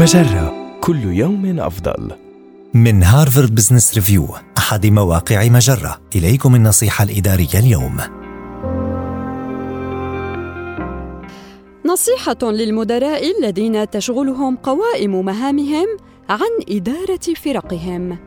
مجرة كل يوم أفضل. من هارفارد بزنس ريفيو أحد مواقع مجرة إليكم النصيحة الإدارية اليوم نصيحة للمدراء الذين تشغلهم قوائم مهامهم عن إدارة فرقهم.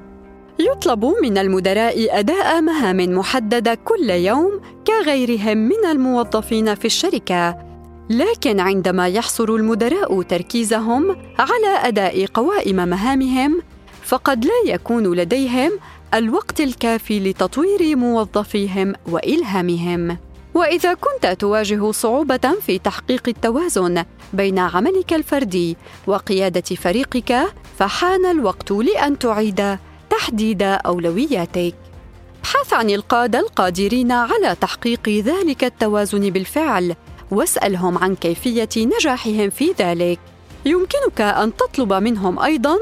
يطلب من المدراء أداء مهام محددة كل يوم كغيرهم من الموظفين في الشركة، لكن عندما يحصر المدراء تركيزهم على أداء قوائم مهامهم، فقد لا يكون لديهم الوقت الكافي لتطوير موظفيهم وإلهامهم. وإذا كنت تواجه صعوبة في تحقيق التوازن بين عملك الفردي وقيادة فريقك فحان الوقت لأن تعيد تحديد أولوياتك ابحث عن القادة القادرين على تحقيق ذلك التوازن بالفعل واسألهم عن كيفية نجاحهم في ذلك. يمكنك أن تطلب منهم أيضا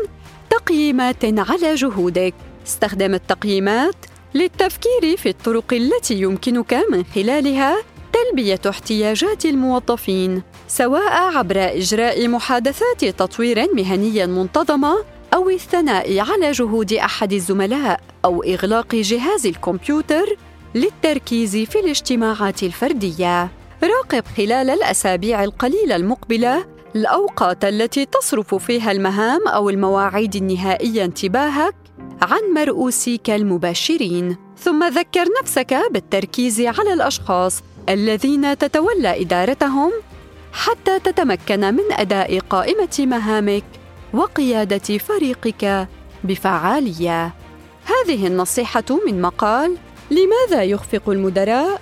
تقييمات على جهودك. استخدم التقييمات للتفكير في الطرق التي يمكنك من خلالها تلبية احتياجات الموظفين سواء عبر إجراء محادثات تطوير مهنيه منتظمة أو الثناء على جهود أحد الزملاء أو إغلاق جهاز الكمبيوتر للتركيز في الاجتماعات الفردية. راقب خلال الأسابيع القليلة المقبلة الأوقات التي تصرف فيها المهام أو المواعيد النهائية انتباهك عن مرؤوسيك المباشرين. ثم ذكر نفسك بالتركيز على الأشخاص الذين تتولى إدارتهم حتى تتمكن من أداء قائمة مهامك وقيادة فريقك بفعالية. هذه النصيحة من مقال لماذا يخفق المدراء؟